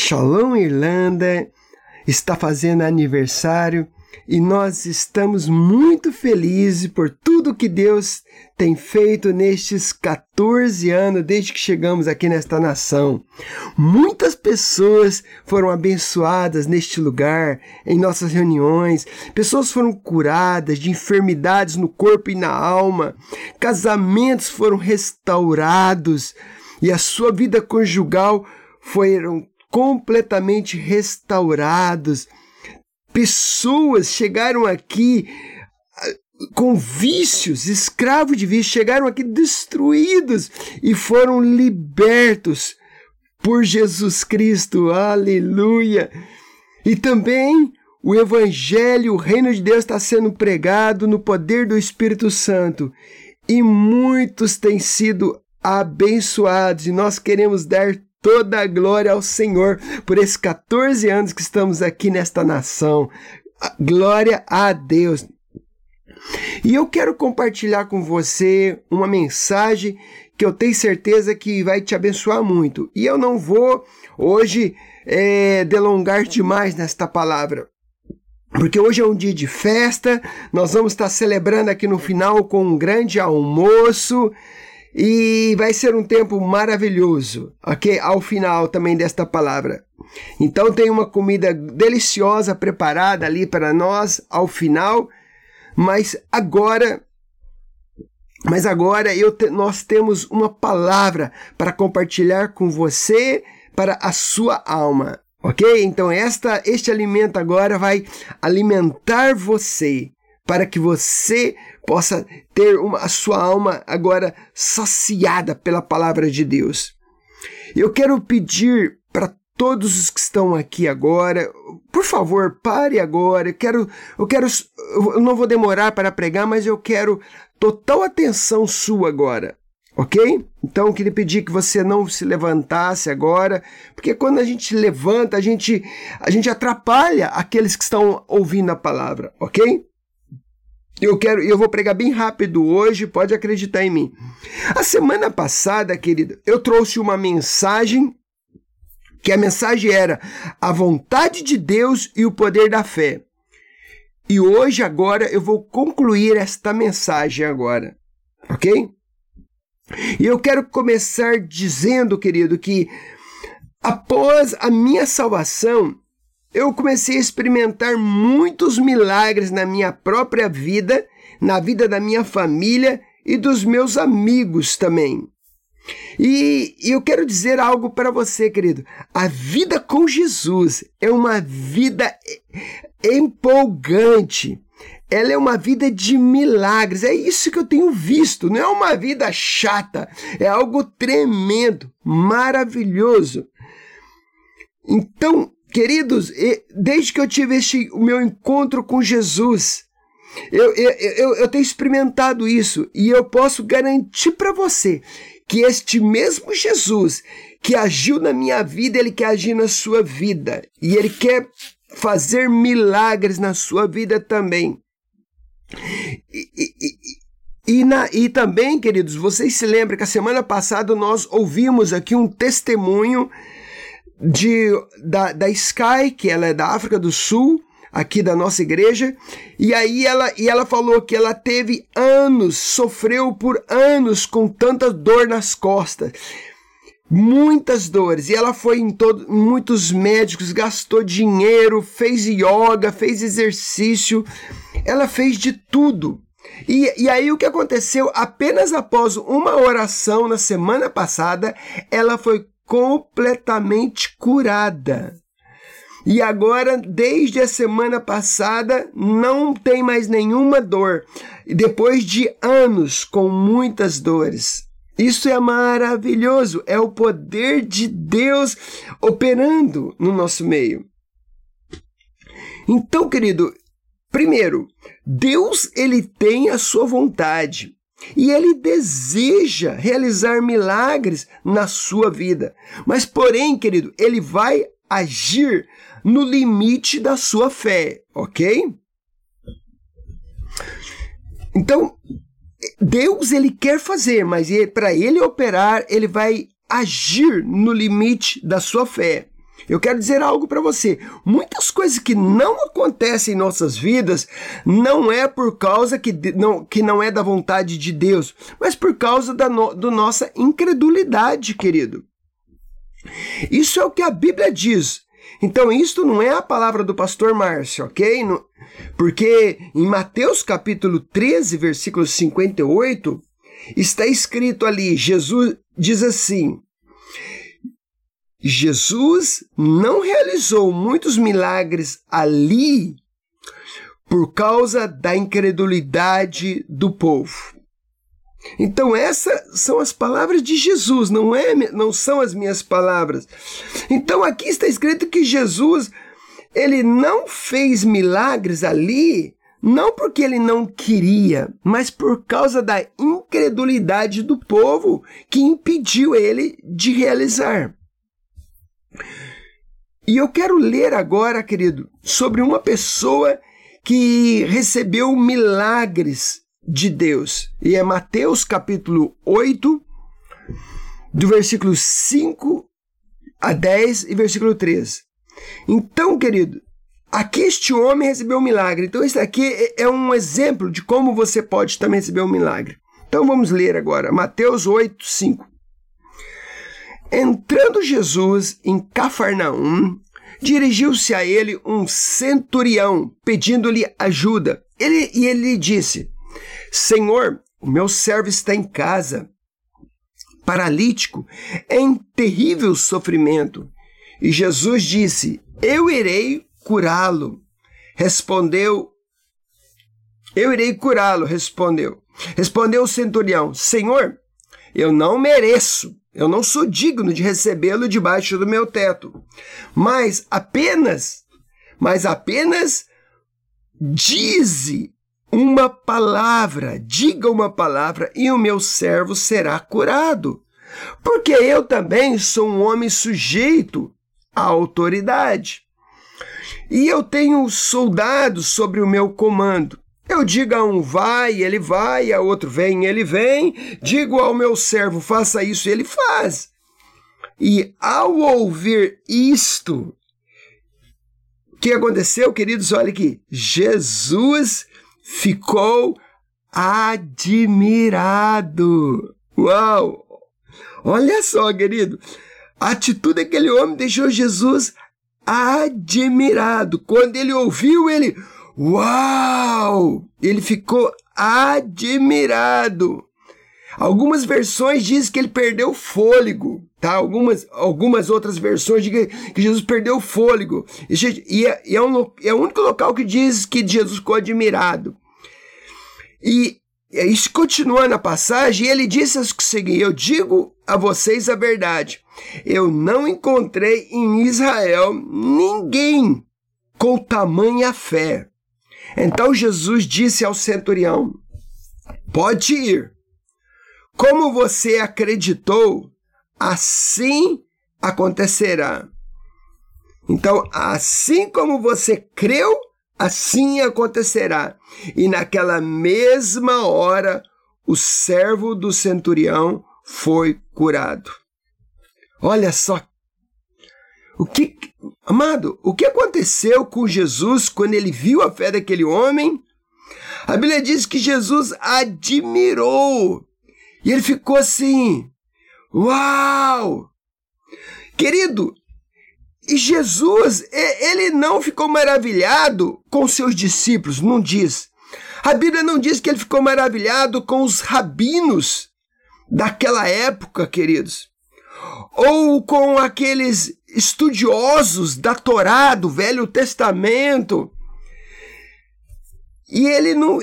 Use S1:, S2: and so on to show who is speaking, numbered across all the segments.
S1: Shalom Irlanda está fazendo aniversário e nós estamos muito felizes por tudo que Deus tem feito nestes 14 anos desde que chegamos aqui nesta nação. Muitas pessoas foram abençoadas neste lugar, em nossas reuniões, pessoas foram curadas de enfermidades no corpo e na alma, casamentos foram restaurados e a sua vida conjugal foram completamente restaurados. Pessoas chegaram aqui ah, com vícios, escravos de vícios, chegaram aqui destruídos e foram libertos por Jesus Cristo. Aleluia! E também o Evangelho, o Reino de Deus está sendo pregado no poder do Espírito Santo e muitos têm sido abençoados e nós queremos dar toda a glória ao Senhor por esses 14 anos que estamos aqui nesta nação. Glória a Deus. E eu quero compartilhar com você uma mensagem que eu tenho certeza que vai te abençoar muito. E eu não vou hoje é, delongar demais nesta palavra. Porque hoje é um dia de festa, nós vamos estar celebrando aqui no final com um grande almoço e vai ser um tempo maravilhoso, ok? Ao final também desta palavra. Então tem uma comida deliciosa preparada ali para nós ao final, mas agora mas agora te, nós temos uma palavra para compartilhar com você para a sua alma, ok? Então esta este alimento agora vai alimentar você para que você possa ter uma, a sua alma agora saciada pela palavra de Deus. Eu quero pedir para todos os que estão aqui agora, por favor, pare agora. Eu quero, eu quero, eu não vou demorar para pregar, mas eu quero total atenção sua agora. Ok? Então eu queria pedir que você não se levantasse agora, porque quando a gente levanta, a gente, a gente atrapalha aqueles que estão ouvindo a palavra, ok? Eu quero, eu vou pregar bem rápido hoje, pode acreditar em mim. A semana passada, querido, eu trouxe uma mensagem que a mensagem era a vontade de Deus e o poder da fé. E hoje agora eu vou concluir esta mensagem agora, OK? E eu quero começar dizendo, querido, que após a minha salvação, eu comecei a experimentar muitos milagres na minha própria vida, na vida da minha família e dos meus amigos também. E eu quero dizer algo para você, querido. A vida com Jesus é uma vida empolgante. Ela é uma vida de milagres. É isso que eu tenho visto. Não é uma vida chata. É algo tremendo, maravilhoso. Então, Queridos, desde que eu tive este, o meu encontro com Jesus, eu, eu, eu, eu tenho experimentado isso e eu posso garantir para você que este mesmo Jesus que agiu na minha vida, ele quer agir na sua vida e ele quer fazer milagres na sua vida também. E, e, e, na, e também, queridos, vocês se lembram que a semana passada nós ouvimos aqui um testemunho de, da, da Sky, que ela é da África do Sul, aqui da nossa igreja, e aí ela, e ela falou que ela teve anos, sofreu por anos com tanta dor nas costas, muitas dores, e ela foi em todo, muitos médicos, gastou dinheiro, fez yoga, fez exercício, ela fez de tudo. E, e aí o que aconteceu? Apenas após uma oração na semana passada, ela foi completamente curada. E agora, desde a semana passada, não tem mais nenhuma dor. Depois de anos com muitas dores. Isso é maravilhoso, é o poder de Deus operando no nosso meio. Então, querido, primeiro, Deus ele tem a sua vontade. E ele deseja realizar milagres na sua vida. Mas, porém, querido, ele vai agir no limite da sua fé, ok? Então, Deus ele quer fazer, mas para ele operar, ele vai agir no limite da sua fé. Eu quero dizer algo para você. Muitas coisas que não acontecem em nossas vidas não é por causa que não, que não é da vontade de Deus, mas por causa da no, do nossa incredulidade, querido. Isso é o que a Bíblia diz. Então, isto não é a palavra do pastor Márcio, ok? Porque em Mateus capítulo 13, versículo 58, está escrito ali: Jesus diz assim: Jesus não realizou muitos milagres ali por causa da incredulidade do povo. Então essas são as palavras de Jesus, não é, não são as minhas palavras. Então aqui está escrito que Jesus ele não fez milagres ali não porque ele não queria, mas por causa da incredulidade do povo que impediu ele de realizar. E eu quero ler agora, querido, sobre uma pessoa que recebeu milagres de Deus. E é Mateus capítulo 8, do versículo 5 a 10 e versículo 13. Então, querido, aqui este homem recebeu um milagre. Então, esse aqui é, é um exemplo de como você pode também receber um milagre. Então, vamos ler agora, Mateus 8, 5. Entrando Jesus em Cafarnaum, dirigiu-se a ele um centurião, pedindo-lhe ajuda. Ele, e ele lhe disse: Senhor, o meu servo está em casa, paralítico, em terrível sofrimento. E Jesus disse: Eu irei curá-lo. Respondeu: Eu irei curá-lo, respondeu. Respondeu o centurião: Senhor, eu não mereço eu não sou digno de recebê-lo debaixo do meu teto. Mas apenas, mas apenas dize uma palavra, diga uma palavra e o meu servo será curado. Porque eu também sou um homem sujeito à autoridade. E eu tenho soldados sobre o meu comando. Eu digo a um vai, ele vai, a outro vem, ele vem. Digo ao meu servo, faça isso, ele faz. E ao ouvir isto, o que aconteceu, queridos? Olha aqui. Jesus ficou admirado. Uau! Olha só, querido. A atitude daquele homem deixou Jesus admirado. Quando ele ouviu, ele Uau! Ele ficou admirado. Algumas versões dizem que ele perdeu fôlego, tá? Algumas, algumas outras versões dizem que Jesus perdeu fôlego. E, é, e é, um, é o único local que diz que Jesus ficou admirado. E isso continua na passagem, e ele disse que seguem: Eu digo a vocês a verdade. Eu não encontrei em Israel ninguém com tamanha fé. Então Jesus disse ao centurião: Pode ir. Como você acreditou, assim acontecerá. Então, assim como você creu, assim acontecerá. E naquela mesma hora, o servo do centurião foi curado. Olha só o que, amado, o que aconteceu com Jesus quando ele viu a fé daquele homem? A Bíblia diz que Jesus admirou. E ele ficou assim: Uau! Querido, e Jesus, ele não ficou maravilhado com seus discípulos, não diz. A Bíblia não diz que ele ficou maravilhado com os rabinos daquela época, queridos, ou com aqueles estudiosos da Torá, do Velho Testamento. E ele não,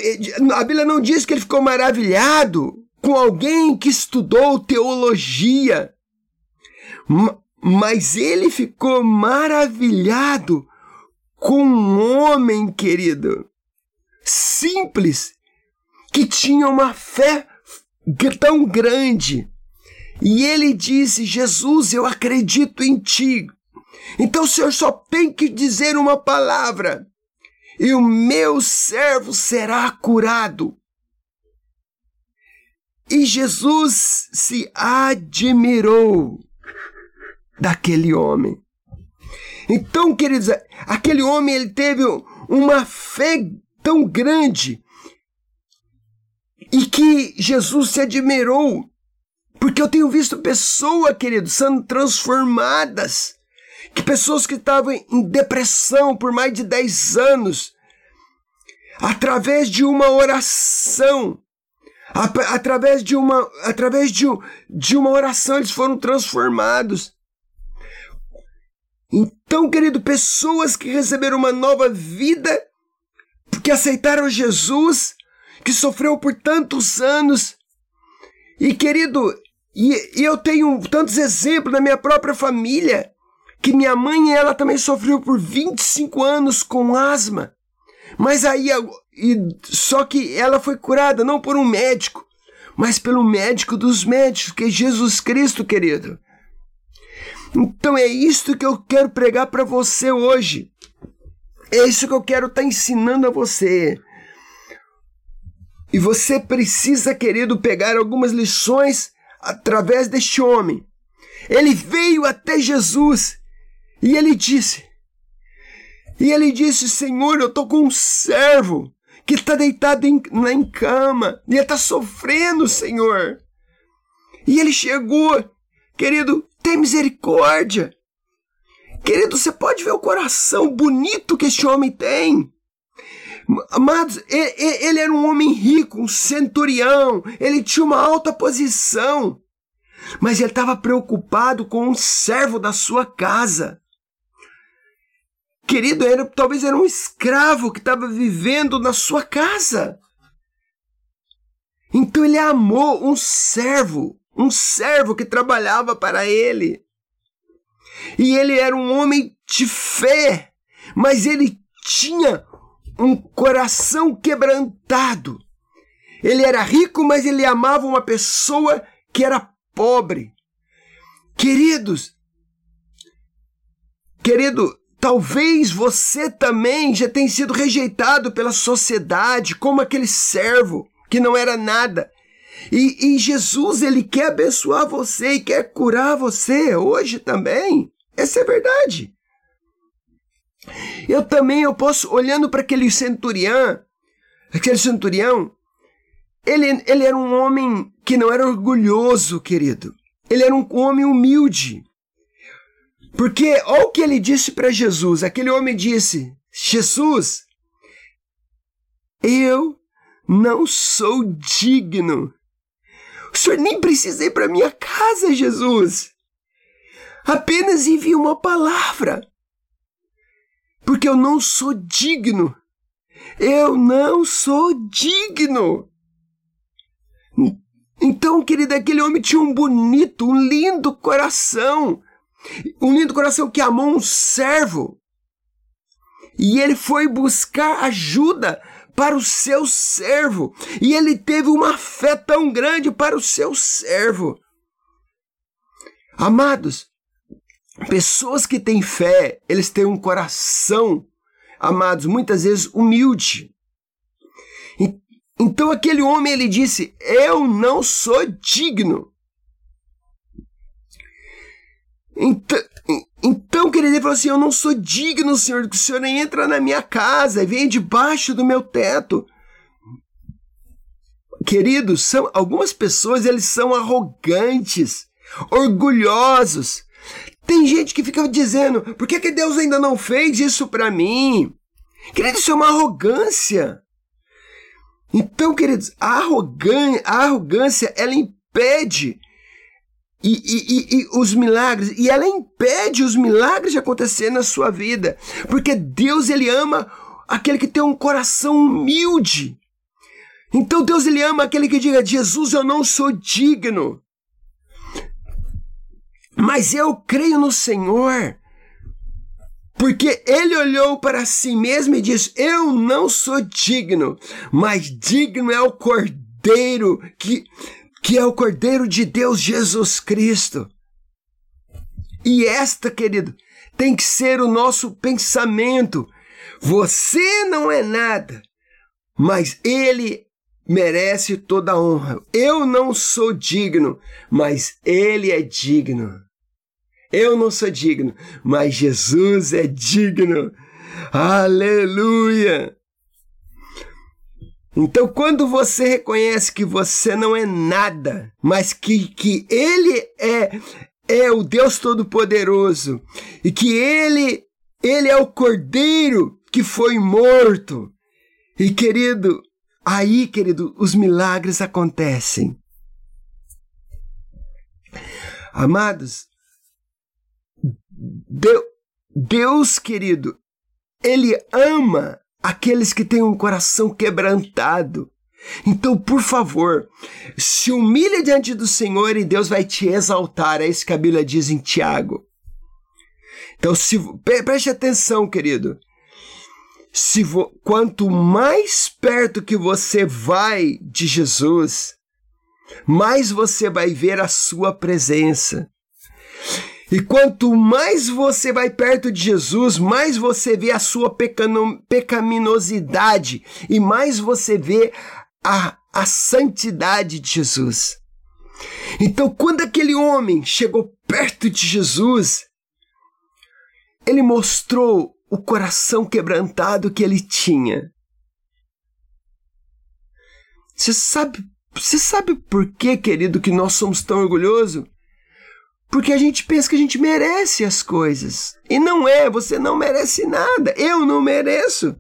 S1: a Bíblia não diz que ele ficou maravilhado com alguém que estudou teologia, mas ele ficou maravilhado com um homem, querido, simples, que tinha uma fé tão grande e ele disse: Jesus, eu acredito em ti. Então o Senhor só tem que dizer uma palavra e o meu servo será curado. E Jesus se admirou daquele homem. Então, queridos, aquele homem ele teve uma fé tão grande e que Jesus se admirou, porque eu tenho visto pessoas, queridos, sendo transformadas, que pessoas que estavam em depressão por mais de 10 anos, através de uma oração, através de uma, através de, de uma oração, eles foram transformados. Então, querido, pessoas que receberam uma nova vida, que aceitaram Jesus, que sofreu por tantos anos. E, querido, e, e eu tenho tantos exemplos na minha própria família, que minha mãe, ela também sofreu por 25 anos com asma. Mas aí, e, só que ela foi curada não por um médico, mas pelo médico dos médicos, que é Jesus Cristo, querido. Então é isto que eu quero pregar para você hoje. É isso que eu quero estar tá ensinando a você. E você precisa, querido, pegar algumas lições através deste homem. Ele veio até Jesus e ele disse: E ele disse, Senhor, eu estou com um servo que está deitado em, na em cama e está sofrendo, Senhor. E ele chegou, querido, tem misericórdia. Querido, você pode ver o coração bonito que este homem tem. Amados, ele era um homem rico, um centurião, ele tinha uma alta posição, mas ele estava preocupado com um servo da sua casa. Querido, era, talvez era um escravo que estava vivendo na sua casa. Então ele amou um servo um servo que trabalhava para ele. E ele era um homem de fé, mas ele tinha um coração quebrantado. Ele era rico, mas ele amava uma pessoa que era pobre. Queridos, querido, talvez você também já tenha sido rejeitado pela sociedade como aquele servo que não era nada. E, e Jesus, ele quer abençoar você e quer curar você hoje também. Essa é a verdade. Eu também eu posso, olhando para aquele centurião, aquele centurião, ele, ele era um homem que não era orgulhoso, querido. Ele era um homem humilde. Porque olha o que ele disse para Jesus. Aquele homem disse: Jesus, eu não sou digno o senhor nem precisa ir para minha casa, Jesus. Apenas envie uma palavra. Porque eu não sou digno. Eu não sou digno. Então, querida, aquele homem tinha um bonito, um lindo coração. Um lindo coração que amou um servo. E ele foi buscar ajuda para o seu servo. E ele teve uma fé tão grande para o seu servo. Amados, pessoas que têm fé, eles têm um coração, amados, muitas vezes humilde. Então aquele homem ele disse: Eu não sou digno. Então, então, querido, ele falou assim: Eu não sou digno, Senhor, que o Senhor entra na minha casa e venha debaixo do meu teto. Queridos, são, algumas pessoas eles são arrogantes, orgulhosos. Tem gente que fica dizendo: por que, que Deus ainda não fez isso para mim? Querido, isso é uma arrogância. Então, queridos, a, arrogan a arrogância ela impede e, e, e, os milagres, e ela impede os milagres de acontecer na sua vida, porque Deus ele ama aquele que tem um coração humilde. Então Deus ele ama aquele que diga: Jesus, eu não sou digno, mas eu creio no Senhor. Porque ele olhou para si mesmo e disse: Eu não sou digno, mas digno é o Cordeiro que que é o Cordeiro de Deus Jesus Cristo. E esta, querido, tem que ser o nosso pensamento. Você não é nada, mas Ele merece toda a honra. Eu não sou digno, mas Ele é digno. Eu não sou digno, mas Jesus é digno. Aleluia! Então, quando você reconhece que você não é nada, mas que, que Ele é, é o Deus Todo-Poderoso e que Ele, Ele é o Cordeiro que foi morto. E querido, aí, querido, os milagres acontecem. Amados, Deus, querido, Ele ama aqueles que têm um coração quebrantado. Então, por favor, se humilhe diante do Senhor e Deus vai te exaltar. É isso que a Bíblia diz em Tiago. Então, se, preste atenção, querido. Se vo, quanto mais perto que você vai de Jesus, mais você vai ver a sua presença. E quanto mais você vai perto de Jesus, mais você vê a sua pecaminosidade e mais você vê a, a santidade de Jesus. Então, quando aquele homem chegou perto de Jesus, ele mostrou o coração quebrantado que ele tinha. Você sabe, você sabe por que, querido, que nós somos tão orgulhosos? Porque a gente pensa que a gente merece as coisas. E não é, você não merece nada. Eu não mereço.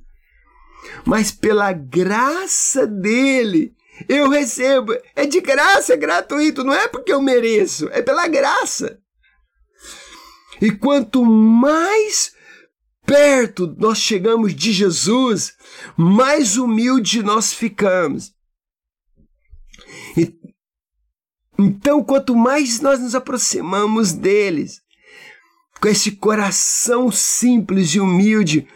S1: Mas pela graça dele, eu recebo. É de graça, é gratuito. Não é porque eu mereço, é pela graça. E quanto mais perto nós chegamos de Jesus, mais humilde nós ficamos. E então, quanto mais nós nos aproximamos deles, com esse coração simples e humilde,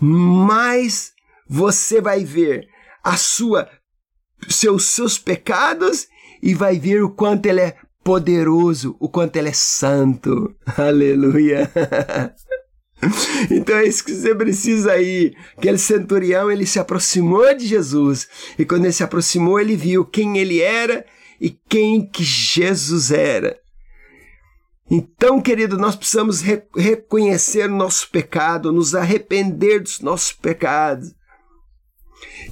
S1: mais você vai ver a sua seus seus pecados e vai ver o quanto ele é poderoso, o quanto ele é santo. Aleluia. Então é isso que você precisa aí. Aquele centurião, ele se aproximou de Jesus. E quando ele se aproximou, ele viu quem ele era e quem que Jesus era. Então, querido, nós precisamos re reconhecer nosso pecado, nos arrepender dos nossos pecados.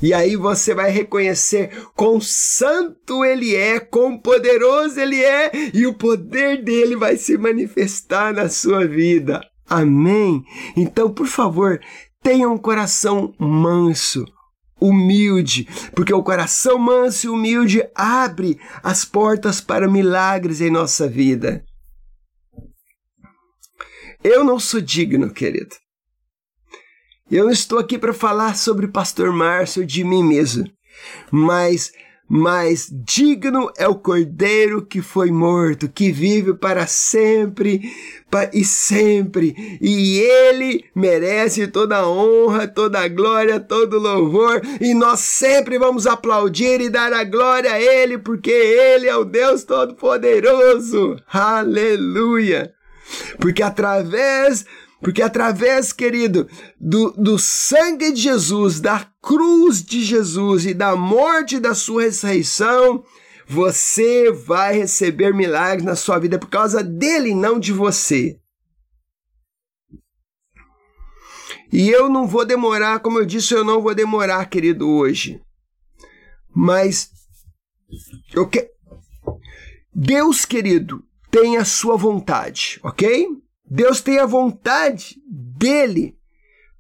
S1: E aí você vai reconhecer quão santo ele é, quão poderoso ele é, e o poder dele vai se manifestar na sua vida. Amém? Então, por favor, tenha um coração manso, humilde, porque o coração manso e humilde abre as portas para milagres em nossa vida. Eu não sou digno, querido. Eu não estou aqui para falar sobre pastor Márcio de mim mesmo, mas mas digno é o cordeiro que foi morto, que vive para sempre e sempre, e ele merece toda a honra, toda a glória, todo o louvor, e nós sempre vamos aplaudir e dar a glória a ele, porque ele é o Deus Todo-Poderoso. Aleluia! Porque através porque através, querido, do, do sangue de Jesus, da cruz de Jesus e da morte da sua ressurreição, você vai receber milagres na sua vida por causa dele, não de você. E eu não vou demorar, como eu disse, eu não vou demorar, querido, hoje. Mas eu que... Deus, querido, tem a sua vontade, ok? Deus tem a vontade dele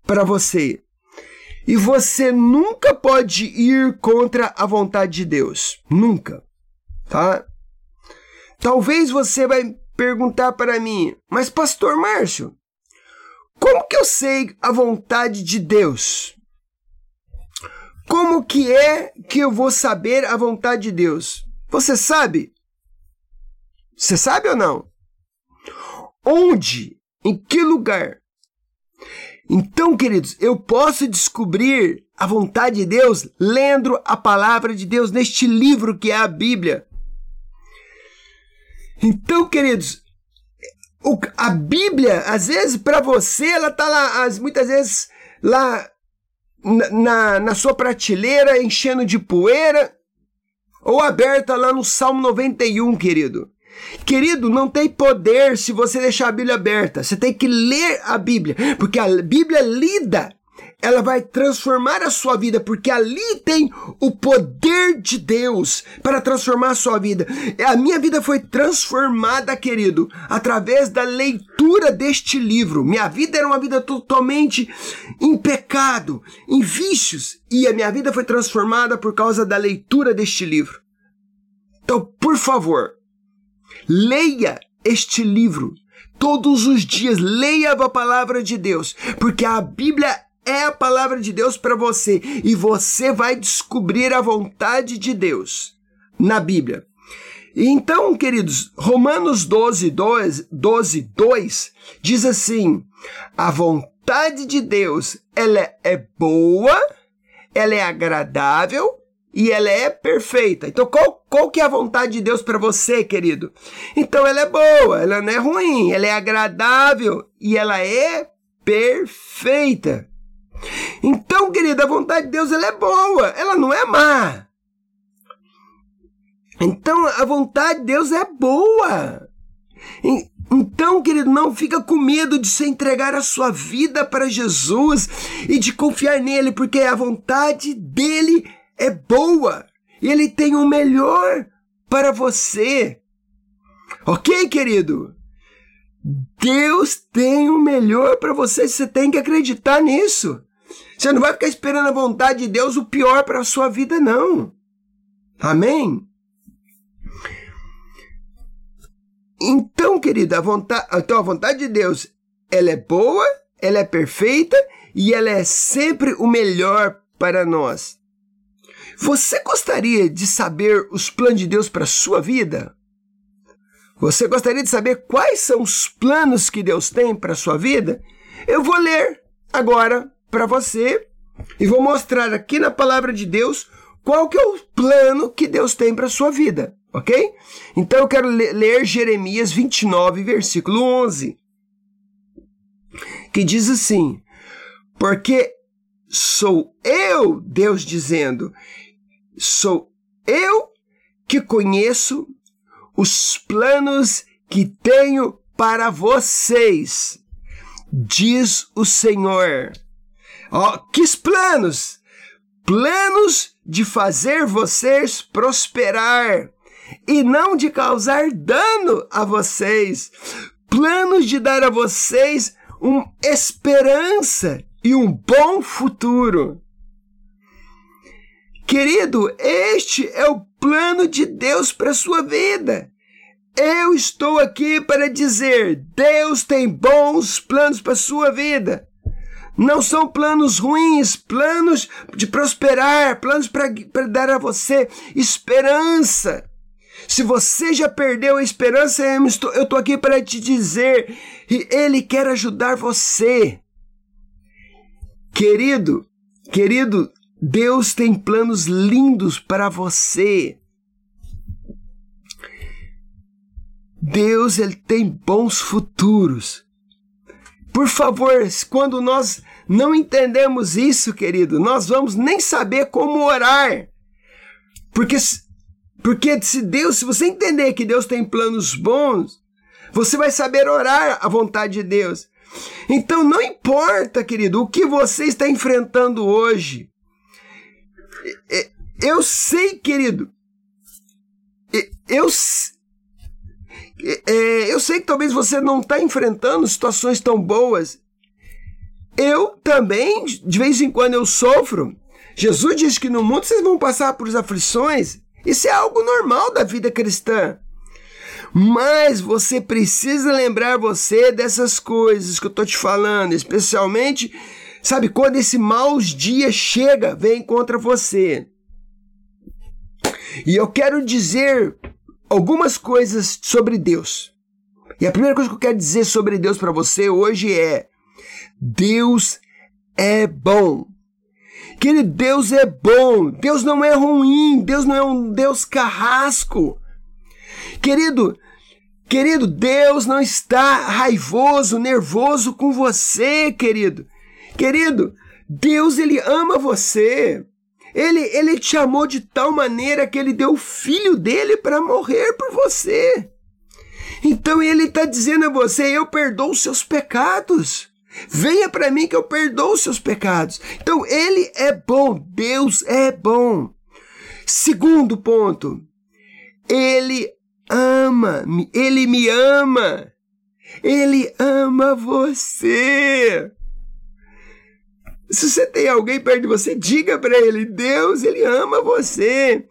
S1: para você. E você nunca pode ir contra a vontade de Deus. Nunca. Tá? Talvez você vai perguntar para mim, mas pastor Márcio, como que eu sei a vontade de Deus? Como que é que eu vou saber a vontade de Deus? Você sabe? Você sabe ou não? Onde? Em que lugar? Então, queridos, eu posso descobrir a vontade de Deus lendo a palavra de Deus neste livro que é a Bíblia. Então, queridos, a Bíblia, às vezes, para você, ela está lá, muitas vezes, lá na, na sua prateleira, enchendo de poeira, ou aberta lá no Salmo 91, querido. Querido, não tem poder se você deixar a Bíblia aberta. Você tem que ler a Bíblia, porque a Bíblia lida ela vai transformar a sua vida, porque ali tem o poder de Deus para transformar a sua vida. A minha vida foi transformada, querido, através da leitura deste livro. Minha vida era uma vida totalmente em pecado, em vícios, e a minha vida foi transformada por causa da leitura deste livro. Então, por favor, leia este livro. Todos os dias leia a palavra de Deus, porque a Bíblia é a palavra de Deus para você e você vai descobrir a vontade de Deus na Bíblia. Então, queridos, Romanos 12, 2, 12, 2 diz assim: a vontade de Deus ela é boa, ela é agradável e ela é perfeita. Então, qual, qual que é a vontade de Deus para você, querido? Então, ela é boa, ela não é ruim, ela é agradável e ela é perfeita. Então, querida, a vontade de Deus ela é boa, ela não é má. Então, a vontade de Deus é boa. Então, querido, não fica com medo de se entregar a sua vida para Jesus e de confiar nele, porque a vontade dele é boa. Ele tem o melhor para você. Ok, querido? Deus tem o melhor para você, você tem que acreditar nisso. Você não vai ficar esperando a vontade de Deus o pior para a sua vida, não. Amém? Então, querida, a vontade, então a vontade de Deus, ela é boa, ela é perfeita e ela é sempre o melhor para nós. Você gostaria de saber os planos de Deus para a sua vida? Você gostaria de saber quais são os planos que Deus tem para a sua vida? Eu vou ler agora para você e vou mostrar aqui na palavra de Deus qual que é o plano que Deus tem para sua vida, ok? Então eu quero ler Jeremias 29, versículo 11, que diz assim: Porque sou eu, Deus dizendo, sou eu que conheço os planos que tenho para vocês, diz o Senhor Ó, que planos! Planos de fazer vocês prosperar e não de causar dano a vocês. Planos de dar a vocês uma esperança e um bom futuro. Querido, este é o plano de Deus para sua vida. Eu estou aqui para dizer: Deus tem bons planos para sua vida. Não são planos ruins, planos de prosperar, planos para dar a você esperança. Se você já perdeu a esperança, eu estou aqui para te dizer, Ele quer ajudar você. Querido, querido, Deus tem planos lindos para você. Deus ele tem bons futuros. Por favor, quando nós não entendemos isso, querido, nós vamos nem saber como orar. Porque, porque se Deus, se você entender que Deus tem planos bons, você vai saber orar a vontade de Deus. Então não importa, querido, o que você está enfrentando hoje. Eu sei, querido. Eu, é, eu sei que talvez você não está enfrentando situações tão boas. Eu também, de vez em quando, eu sofro. Jesus diz que no mundo vocês vão passar por aflições. Isso é algo normal da vida cristã. Mas você precisa lembrar você dessas coisas que eu estou te falando, especialmente, sabe, quando esse maus dia chega, vem contra você. E eu quero dizer algumas coisas sobre Deus. E a primeira coisa que eu quero dizer sobre Deus para você hoje é: Deus é bom. Querido, Deus é bom. Deus não é ruim. Deus não é um Deus carrasco. Querido, querido, Deus não está raivoso, nervoso com você, querido. Querido, Deus ele ama você. Ele, ele te amou de tal maneira que ele deu o filho dele para morrer por você. Então ele está dizendo a você: eu perdoo os seus pecados. Venha para mim que eu perdoo os seus pecados. Então ele é bom, Deus é bom. Segundo ponto, ele ama, ele me ama. Ele ama você. Se você tem alguém perto de você, diga para ele: Deus, ele ama você.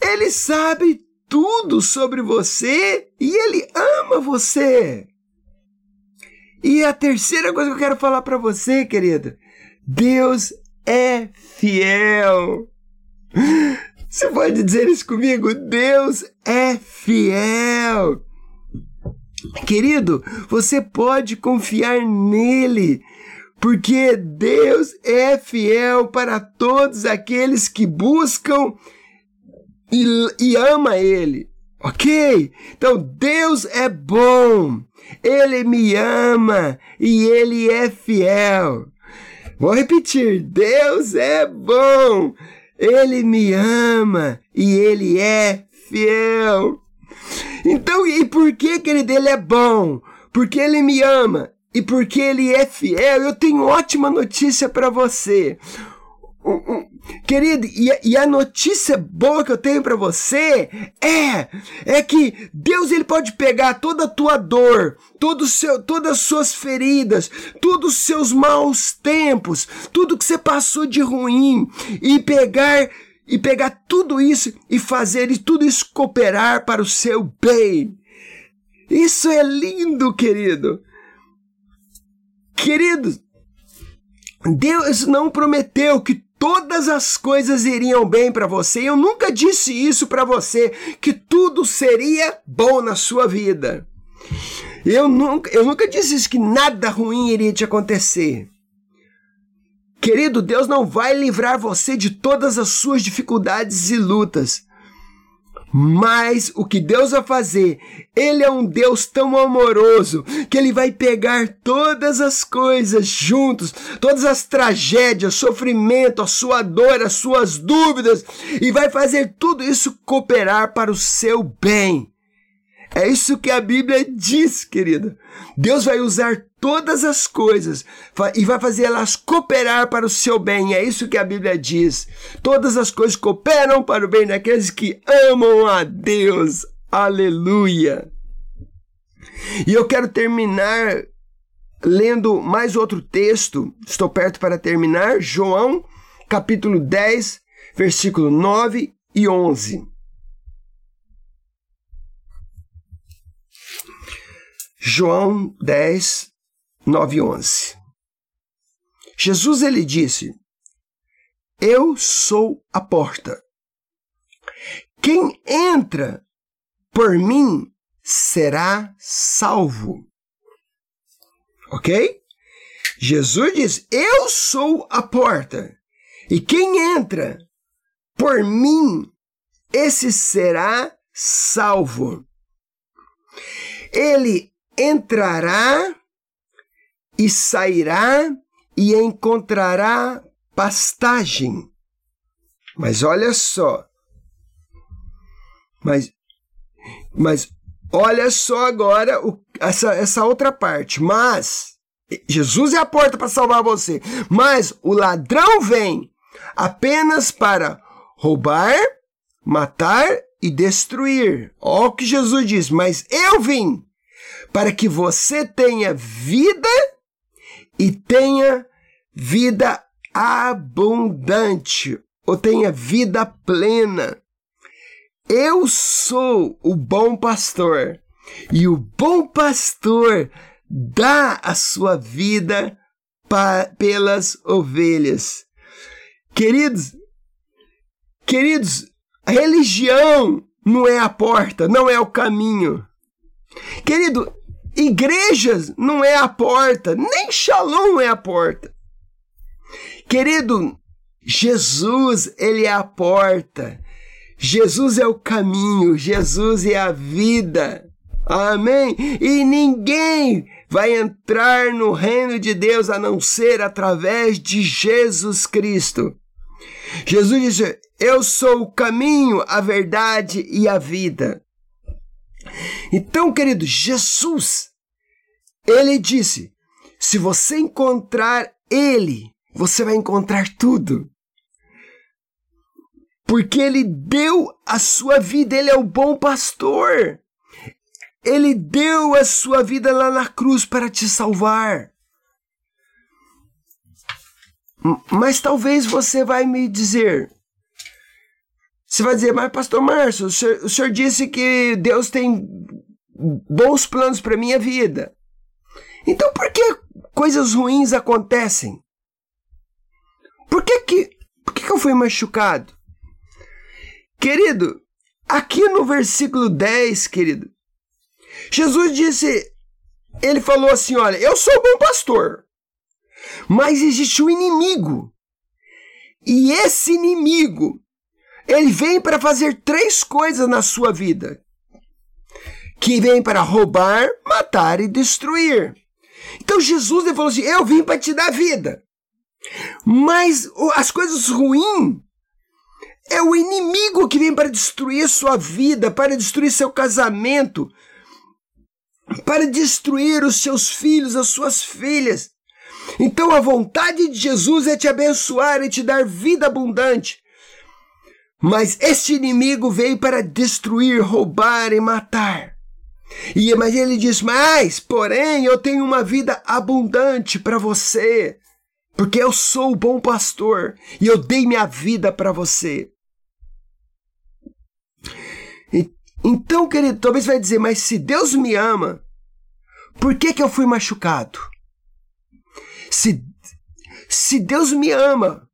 S1: Ele sabe tudo sobre você e ele ama você. E a terceira coisa que eu quero falar para você, querido, Deus é fiel. Você pode dizer isso comigo? Deus é fiel. Querido, você pode confiar nele, porque Deus é fiel para todos aqueles que buscam e, e ama Ele. Ok? Então Deus é bom, Ele me ama e Ele é fiel. Vou repetir: Deus é bom, Ele me ama e Ele é fiel. Então, e por que, querido, Ele é bom? Porque Ele me ama e porque Ele é fiel. Eu tenho ótima notícia para você. Querido, e, a notícia boa que eu tenho para você é é que Deus ele pode pegar toda a tua dor, todo seu, todas as suas feridas, todos os seus maus tempos, tudo que você passou de ruim e pegar e pegar tudo isso e fazer e tudo isso cooperar para o seu bem. Isso é lindo, querido. Querido, Deus não prometeu que todas as coisas iriam bem para você. Eu nunca disse isso para você, que tudo seria bom na sua vida. Eu nunca, eu nunca disse isso, que nada ruim iria te acontecer. Querido, Deus não vai livrar você de todas as suas dificuldades e lutas. Mas o que Deus vai fazer? Ele é um Deus tão amoroso que ele vai pegar todas as coisas juntos, todas as tragédias, sofrimento, a sua dor, as suas dúvidas, e vai fazer tudo isso cooperar para o seu bem. É isso que a Bíblia diz, querida. Deus vai usar todas as coisas e vai fazer elas cooperar para o seu bem. É isso que a Bíblia diz. Todas as coisas cooperam para o bem daqueles que amam a Deus. Aleluia. E eu quero terminar lendo mais outro texto. Estou perto para terminar. João, capítulo 10, versículo 9 e 11. João 10, 9 e 11. Jesus ele disse: Eu sou a porta. Quem entra por mim será salvo. Ok? Jesus diz: Eu sou a porta. E quem entra por mim, esse será salvo. Ele entrará e sairá e encontrará pastagem. Mas olha só. Mas, mas olha só agora o, essa, essa outra parte. Mas Jesus é a porta para salvar você. Mas o ladrão vem apenas para roubar, matar e destruir. Olha o que Jesus diz. Mas eu vim para que você tenha vida e tenha vida abundante, ou tenha vida plena. Eu sou o bom pastor, e o bom pastor dá a sua vida pelas ovelhas. Queridos, queridos, a religião não é a porta, não é o caminho. Querido, igrejas não é a porta, nem Shalom é a porta. Querido, Jesus, ele é a porta. Jesus é o caminho, Jesus é a vida. Amém? E ninguém vai entrar no reino de Deus a não ser através de Jesus Cristo. Jesus disse: Eu sou o caminho, a verdade e a vida. Então, querido, Jesus, ele disse: se você encontrar ele, você vai encontrar tudo. Porque ele deu a sua vida, ele é o bom pastor. Ele deu a sua vida lá na cruz para te salvar. Mas talvez você vai me dizer, você vai dizer, mas pastor Márcio, o senhor, o senhor disse que Deus tem bons planos para minha vida. Então por que coisas ruins acontecem? Por que que, por que, que eu fui machucado? Querido, aqui no versículo 10, querido, Jesus disse, ele falou assim: Olha, eu sou bom pastor, mas existe um inimigo. E esse inimigo, ele vem para fazer três coisas na sua vida: que vem para roubar, matar e destruir. Então Jesus falou assim: Eu vim para te dar vida. Mas as coisas ruins é o inimigo que vem para destruir sua vida, para destruir seu casamento, para destruir os seus filhos, as suas filhas. Então a vontade de Jesus é te abençoar e te dar vida abundante. Mas este inimigo veio para destruir, roubar e matar. E mas ele diz: "Mas, porém, eu tenho uma vida abundante para você, porque eu sou o bom pastor e eu dei minha vida para você." Então, querido, talvez vai dizer, mas se Deus me ama, por que, que eu fui machucado? Se, se Deus me ama,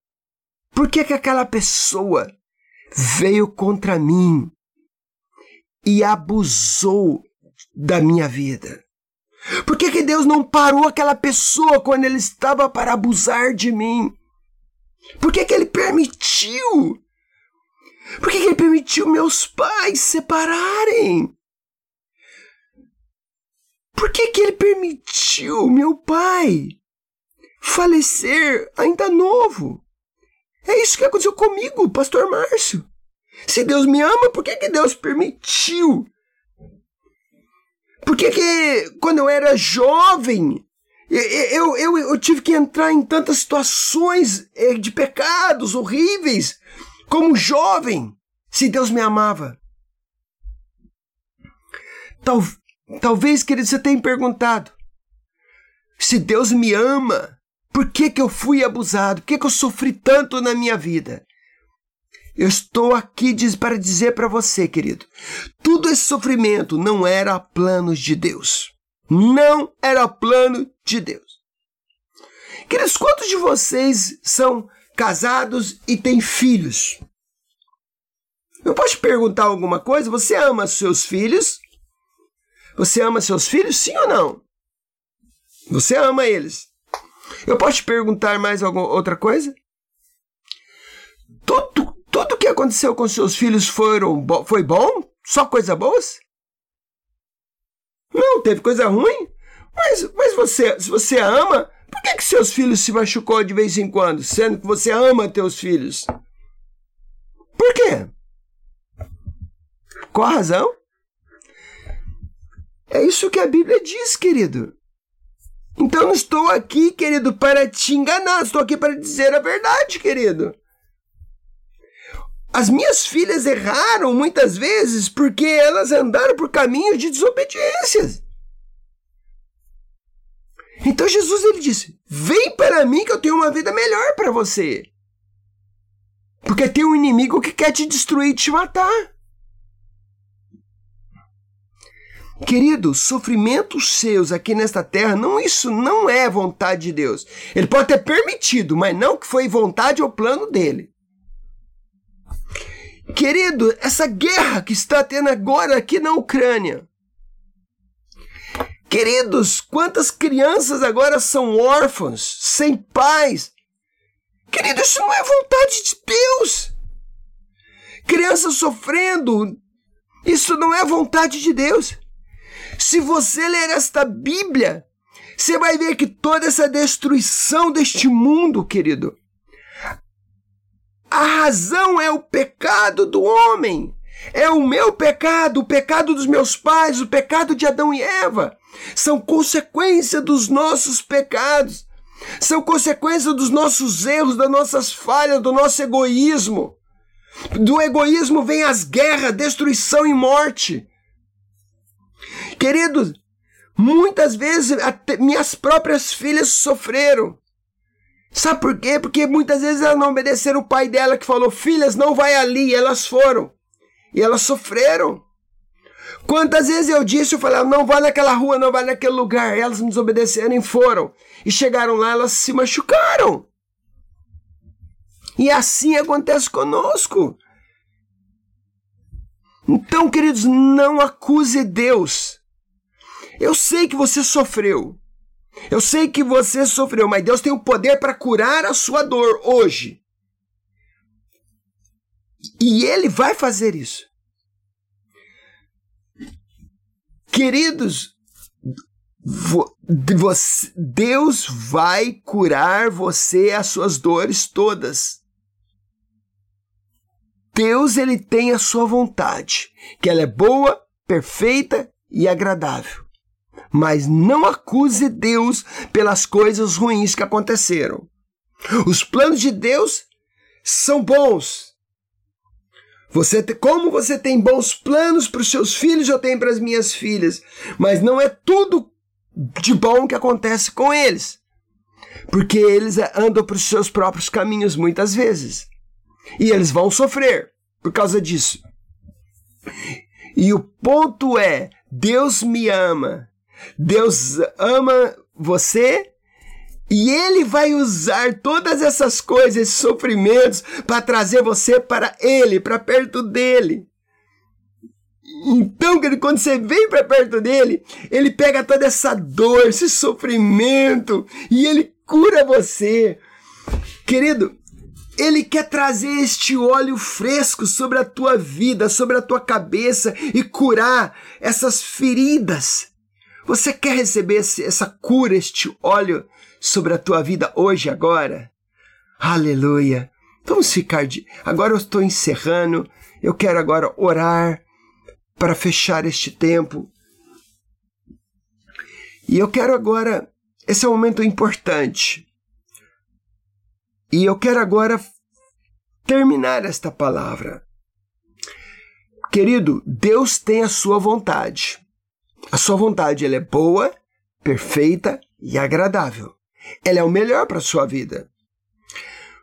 S1: por que, que aquela pessoa veio contra mim e abusou da minha vida? Por que, que Deus não parou aquela pessoa quando ele estava para abusar de mim? Por que, que ele permitiu? Por que, que ele permitiu meus pais separarem? Por que, que ele permitiu meu pai falecer ainda novo? É isso que aconteceu comigo, pastor Márcio. Se Deus me ama, por que, que Deus permitiu? Por que, que quando eu era jovem, eu, eu, eu, tive que entrar em tantas situações eh, de pecados horríveis como jovem, se Deus me amava. Tal, talvez, querido, você tenha perguntado: se Deus me ama, por que, que eu fui abusado? Por que, que eu sofri tanto na minha vida? Eu estou aqui para dizer para você, querido, tudo esse sofrimento não era planos de Deus. Não era plano de Deus. Queridos, quantos de vocês são casados e têm filhos? Eu posso te perguntar alguma coisa? Você ama seus filhos? Você ama seus filhos, sim ou não? Você ama eles. Eu posso te perguntar mais alguma outra coisa? Tudo, tudo que aconteceu com seus filhos foram, foi bom? Só coisa boas? Não, teve coisa ruim? Mas, mas você, se você ama, por que, que seus filhos se machucou de vez em quando, sendo que você ama teus filhos? Por quê? Qual a razão? É isso que a Bíblia diz, querido. Então não estou aqui, querido, para te enganar, estou aqui para dizer a verdade, querido. As minhas filhas erraram muitas vezes porque elas andaram por caminhos de desobediência. Então Jesus ele disse: "Vem para mim que eu tenho uma vida melhor para você". Porque tem um inimigo que quer te destruir e te matar. Querido, sofrimentos seus aqui nesta terra, não isso não é vontade de Deus. Ele pode ter permitido, mas não que foi vontade ou plano dele. Querido, essa guerra que está tendo agora aqui na Ucrânia. Queridos, quantas crianças agora são órfãos, sem pais? Querido, isso não é vontade de Deus. Crianças sofrendo, isso não é vontade de Deus. Se você ler esta Bíblia, você vai ver que toda essa destruição deste mundo, querido, a razão é o pecado do homem. É o meu pecado, o pecado dos meus pais, o pecado de Adão e Eva. São consequência dos nossos pecados. São consequência dos nossos erros, das nossas falhas, do nosso egoísmo. Do egoísmo vem as guerras, destruição e morte. Queridos, muitas vezes minhas próprias filhas sofreram. Sabe por quê? Porque muitas vezes elas não obedeceram o pai dela que falou: "Filhas, não vai ali", e elas foram. E elas sofreram. Quantas vezes eu disse, eu falei, não vai naquela rua, não vai naquele lugar. Elas me desobedeceram e foram. E chegaram lá, elas se machucaram. E assim acontece conosco. Então, queridos, não acuse Deus. Eu sei que você sofreu. Eu sei que você sofreu, mas Deus tem o poder para curar a sua dor hoje. E Ele vai fazer isso. Queridos, Deus vai curar você as suas dores todas. Deus ele tem a sua vontade, que ela é boa, perfeita e agradável. Mas não acuse Deus pelas coisas ruins que aconteceram. Os planos de Deus são bons. Você, como você tem bons planos para os seus filhos, eu tenho para as minhas filhas, mas não é tudo de bom que acontece com eles, porque eles andam para os seus próprios caminhos muitas vezes. E eles vão sofrer por causa disso. E o ponto é: Deus me ama. Deus ama você e Ele vai usar todas essas coisas, esses sofrimentos, para trazer você para Ele, para perto dele. Então, quando você vem para perto dele, ele pega toda essa dor, esse sofrimento e ele cura você. Querido, ele quer trazer este óleo fresco sobre a tua vida, sobre a tua cabeça e curar essas feridas. Você quer receber essa cura, este óleo sobre a tua vida hoje, agora? Aleluia! Vamos ficar de. Agora eu estou encerrando. Eu quero agora orar para fechar este tempo. E eu quero agora. Esse é um momento importante. E eu quero agora terminar esta palavra. Querido, Deus tem a sua vontade. A sua vontade ela é boa, perfeita e agradável. Ela é o melhor para a sua vida.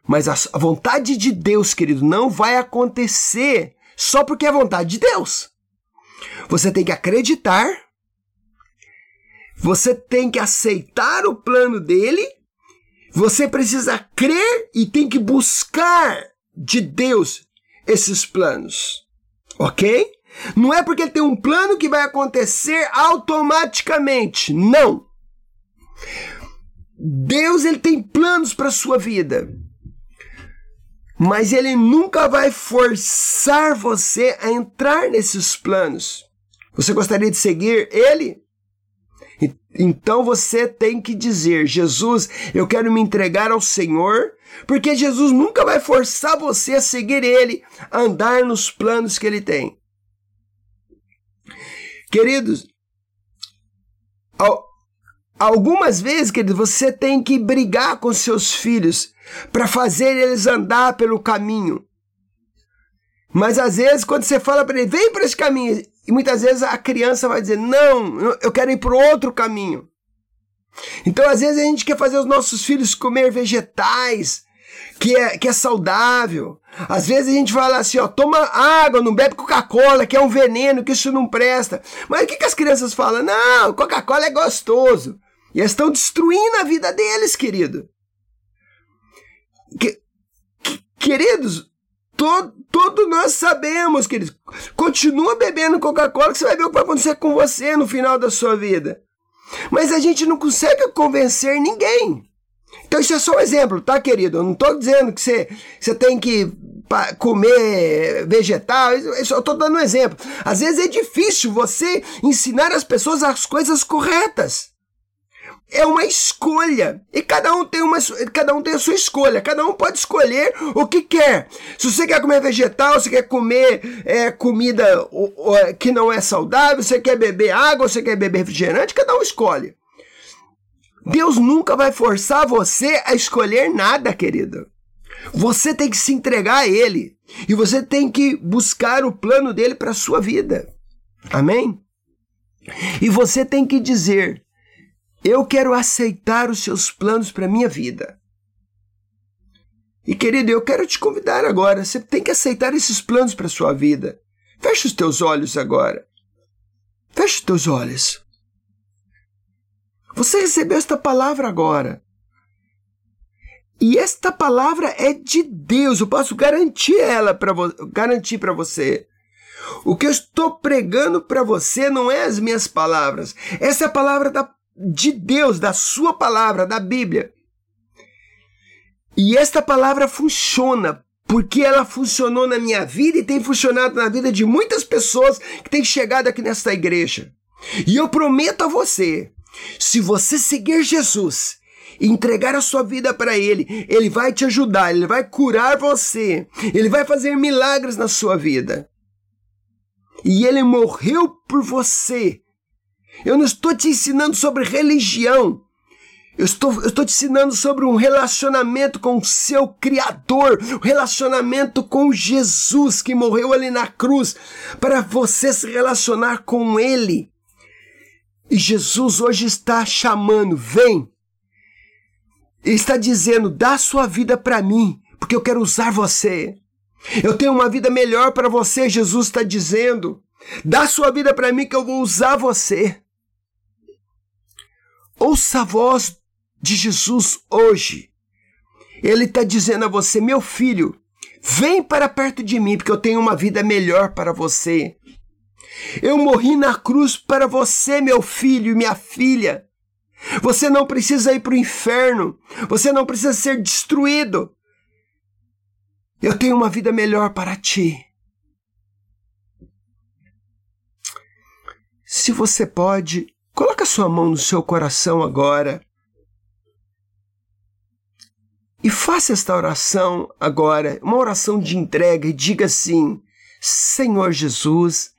S1: Mas a, vontade de Deus, querido, não vai acontecer só porque é vontade de Deus. Você tem que acreditar, você tem que aceitar o plano dele você precisa crer e tem que buscar de Deus esses planos. Ok? Não é porque ele tem um plano que vai acontecer automaticamente. Não. Deus ele tem planos para sua vida. Mas ele nunca vai forçar você a entrar nesses planos. Você gostaria de seguir ele? Então você tem que dizer: Jesus, eu quero me entregar ao Senhor, porque Jesus nunca vai forçar você a seguir Ele, a andar nos planos que Ele tem. Queridos, algumas vezes, queridos, você tem que brigar com seus filhos para fazer eles andar pelo caminho. Mas às vezes, quando você fala para ele, vem para esse caminho, e muitas vezes a criança vai dizer: Não, eu quero ir para outro caminho. Então, às vezes, a gente quer fazer os nossos filhos comer vegetais, que é, que é saudável. Às vezes a gente fala assim: ó, toma água, não bebe Coca-Cola, que é um veneno, que isso não presta. Mas o que, que as crianças falam? Não, Coca-Cola é gostoso. E eles estão destruindo a vida deles, querido. Que, que, queridos, todo, todo nós sabemos, queridos. Continua bebendo Coca-Cola que você vai ver o que vai acontecer com você no final da sua vida. Mas a gente não consegue convencer ninguém. Então isso é só um exemplo, tá, querido? Eu não estou dizendo que você, você tem que comer vegetal, eu estou dando um exemplo. Às vezes é difícil você ensinar as pessoas as coisas corretas. é uma escolha. E cada um tem uma cada um tem a sua escolha. Cada um pode escolher o que quer. Se você quer comer vegetal, se quer comer é, comida que não é saudável, você quer beber água, você quer beber refrigerante, cada um escolhe. Deus nunca vai forçar você a escolher nada, querido. Você tem que se entregar a Ele. E você tem que buscar o plano dele para a sua vida. Amém? E você tem que dizer: eu quero aceitar os seus planos para minha vida. E querido, eu quero te convidar agora. Você tem que aceitar esses planos para sua vida. Feche os teus olhos agora. Feche os teus olhos. Você recebeu esta palavra agora. E esta palavra é de Deus. Eu posso garantir ela para garantir para você. O que eu estou pregando para você não é as minhas palavras. Essa é a palavra da de Deus, da sua palavra, da Bíblia. E esta palavra funciona porque ela funcionou na minha vida e tem funcionado na vida de muitas pessoas que têm chegado aqui nesta igreja. E eu prometo a você, se você seguir Jesus, entregar a sua vida para Ele, Ele vai te ajudar, Ele vai curar você, Ele vai fazer milagres na sua vida. E Ele morreu por você eu não estou te ensinando sobre religião. Eu estou, eu estou te ensinando sobre um relacionamento com o seu Criador, um relacionamento com Jesus que morreu ali na cruz, para você se relacionar com Ele. E Jesus hoje está chamando, vem. Ele está dizendo, dá sua vida para mim, porque eu quero usar você. Eu tenho uma vida melhor para você, Jesus está dizendo. Dá sua vida para mim que eu vou usar você. Ouça a voz de Jesus hoje. Ele está dizendo a você, meu filho, vem para perto de mim, porque eu tenho uma vida melhor para você. Eu morri na cruz para você, meu filho e minha filha. Você não precisa ir para o inferno. Você não precisa ser destruído. Eu tenho uma vida melhor para ti. Se você pode, Coloque a sua mão no seu coração agora. E faça esta oração agora, uma oração de entrega, e diga assim: Senhor Jesus,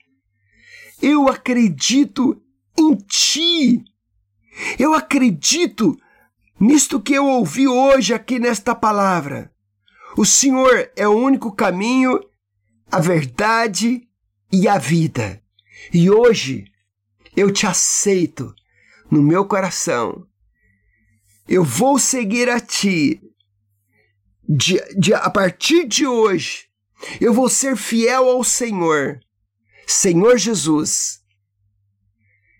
S1: eu acredito em Ti. Eu acredito nisto que eu ouvi hoje aqui nesta palavra. O Senhor é o único caminho, a verdade e a vida. E hoje eu te aceito no meu coração. Eu vou seguir a ti. De, de, a partir de hoje, eu vou ser fiel ao Senhor. Senhor Jesus,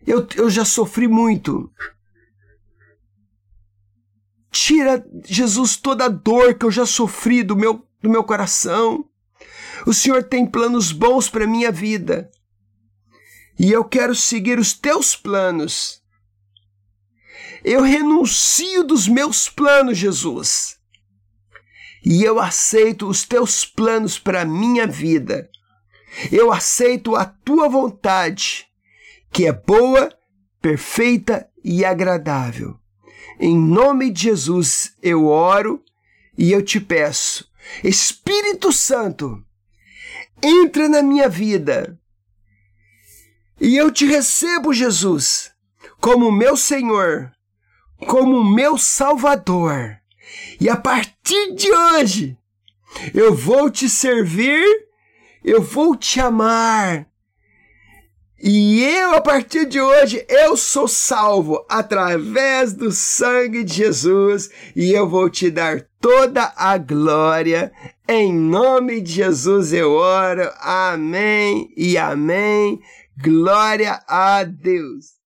S1: eu, eu já sofri muito. Tira, Jesus, toda a dor que eu já sofri do meu, do meu coração. O Senhor tem planos bons para minha vida e eu quero seguir os teus planos. Eu renuncio dos meus planos, Jesus, e eu aceito os teus planos para a minha vida. Eu aceito a tua vontade, que é boa, perfeita e agradável. Em nome de Jesus eu oro e eu te peço, Espírito Santo, entra na minha vida e eu te recebo, Jesus, como meu Senhor, como meu Salvador. E a partir de hoje, eu vou te servir, eu vou te amar. E eu, a partir de hoje, eu sou salvo através do sangue de Jesus e eu vou te dar toda a glória. Em nome de Jesus eu oro. Amém e amém. Glória a Deus!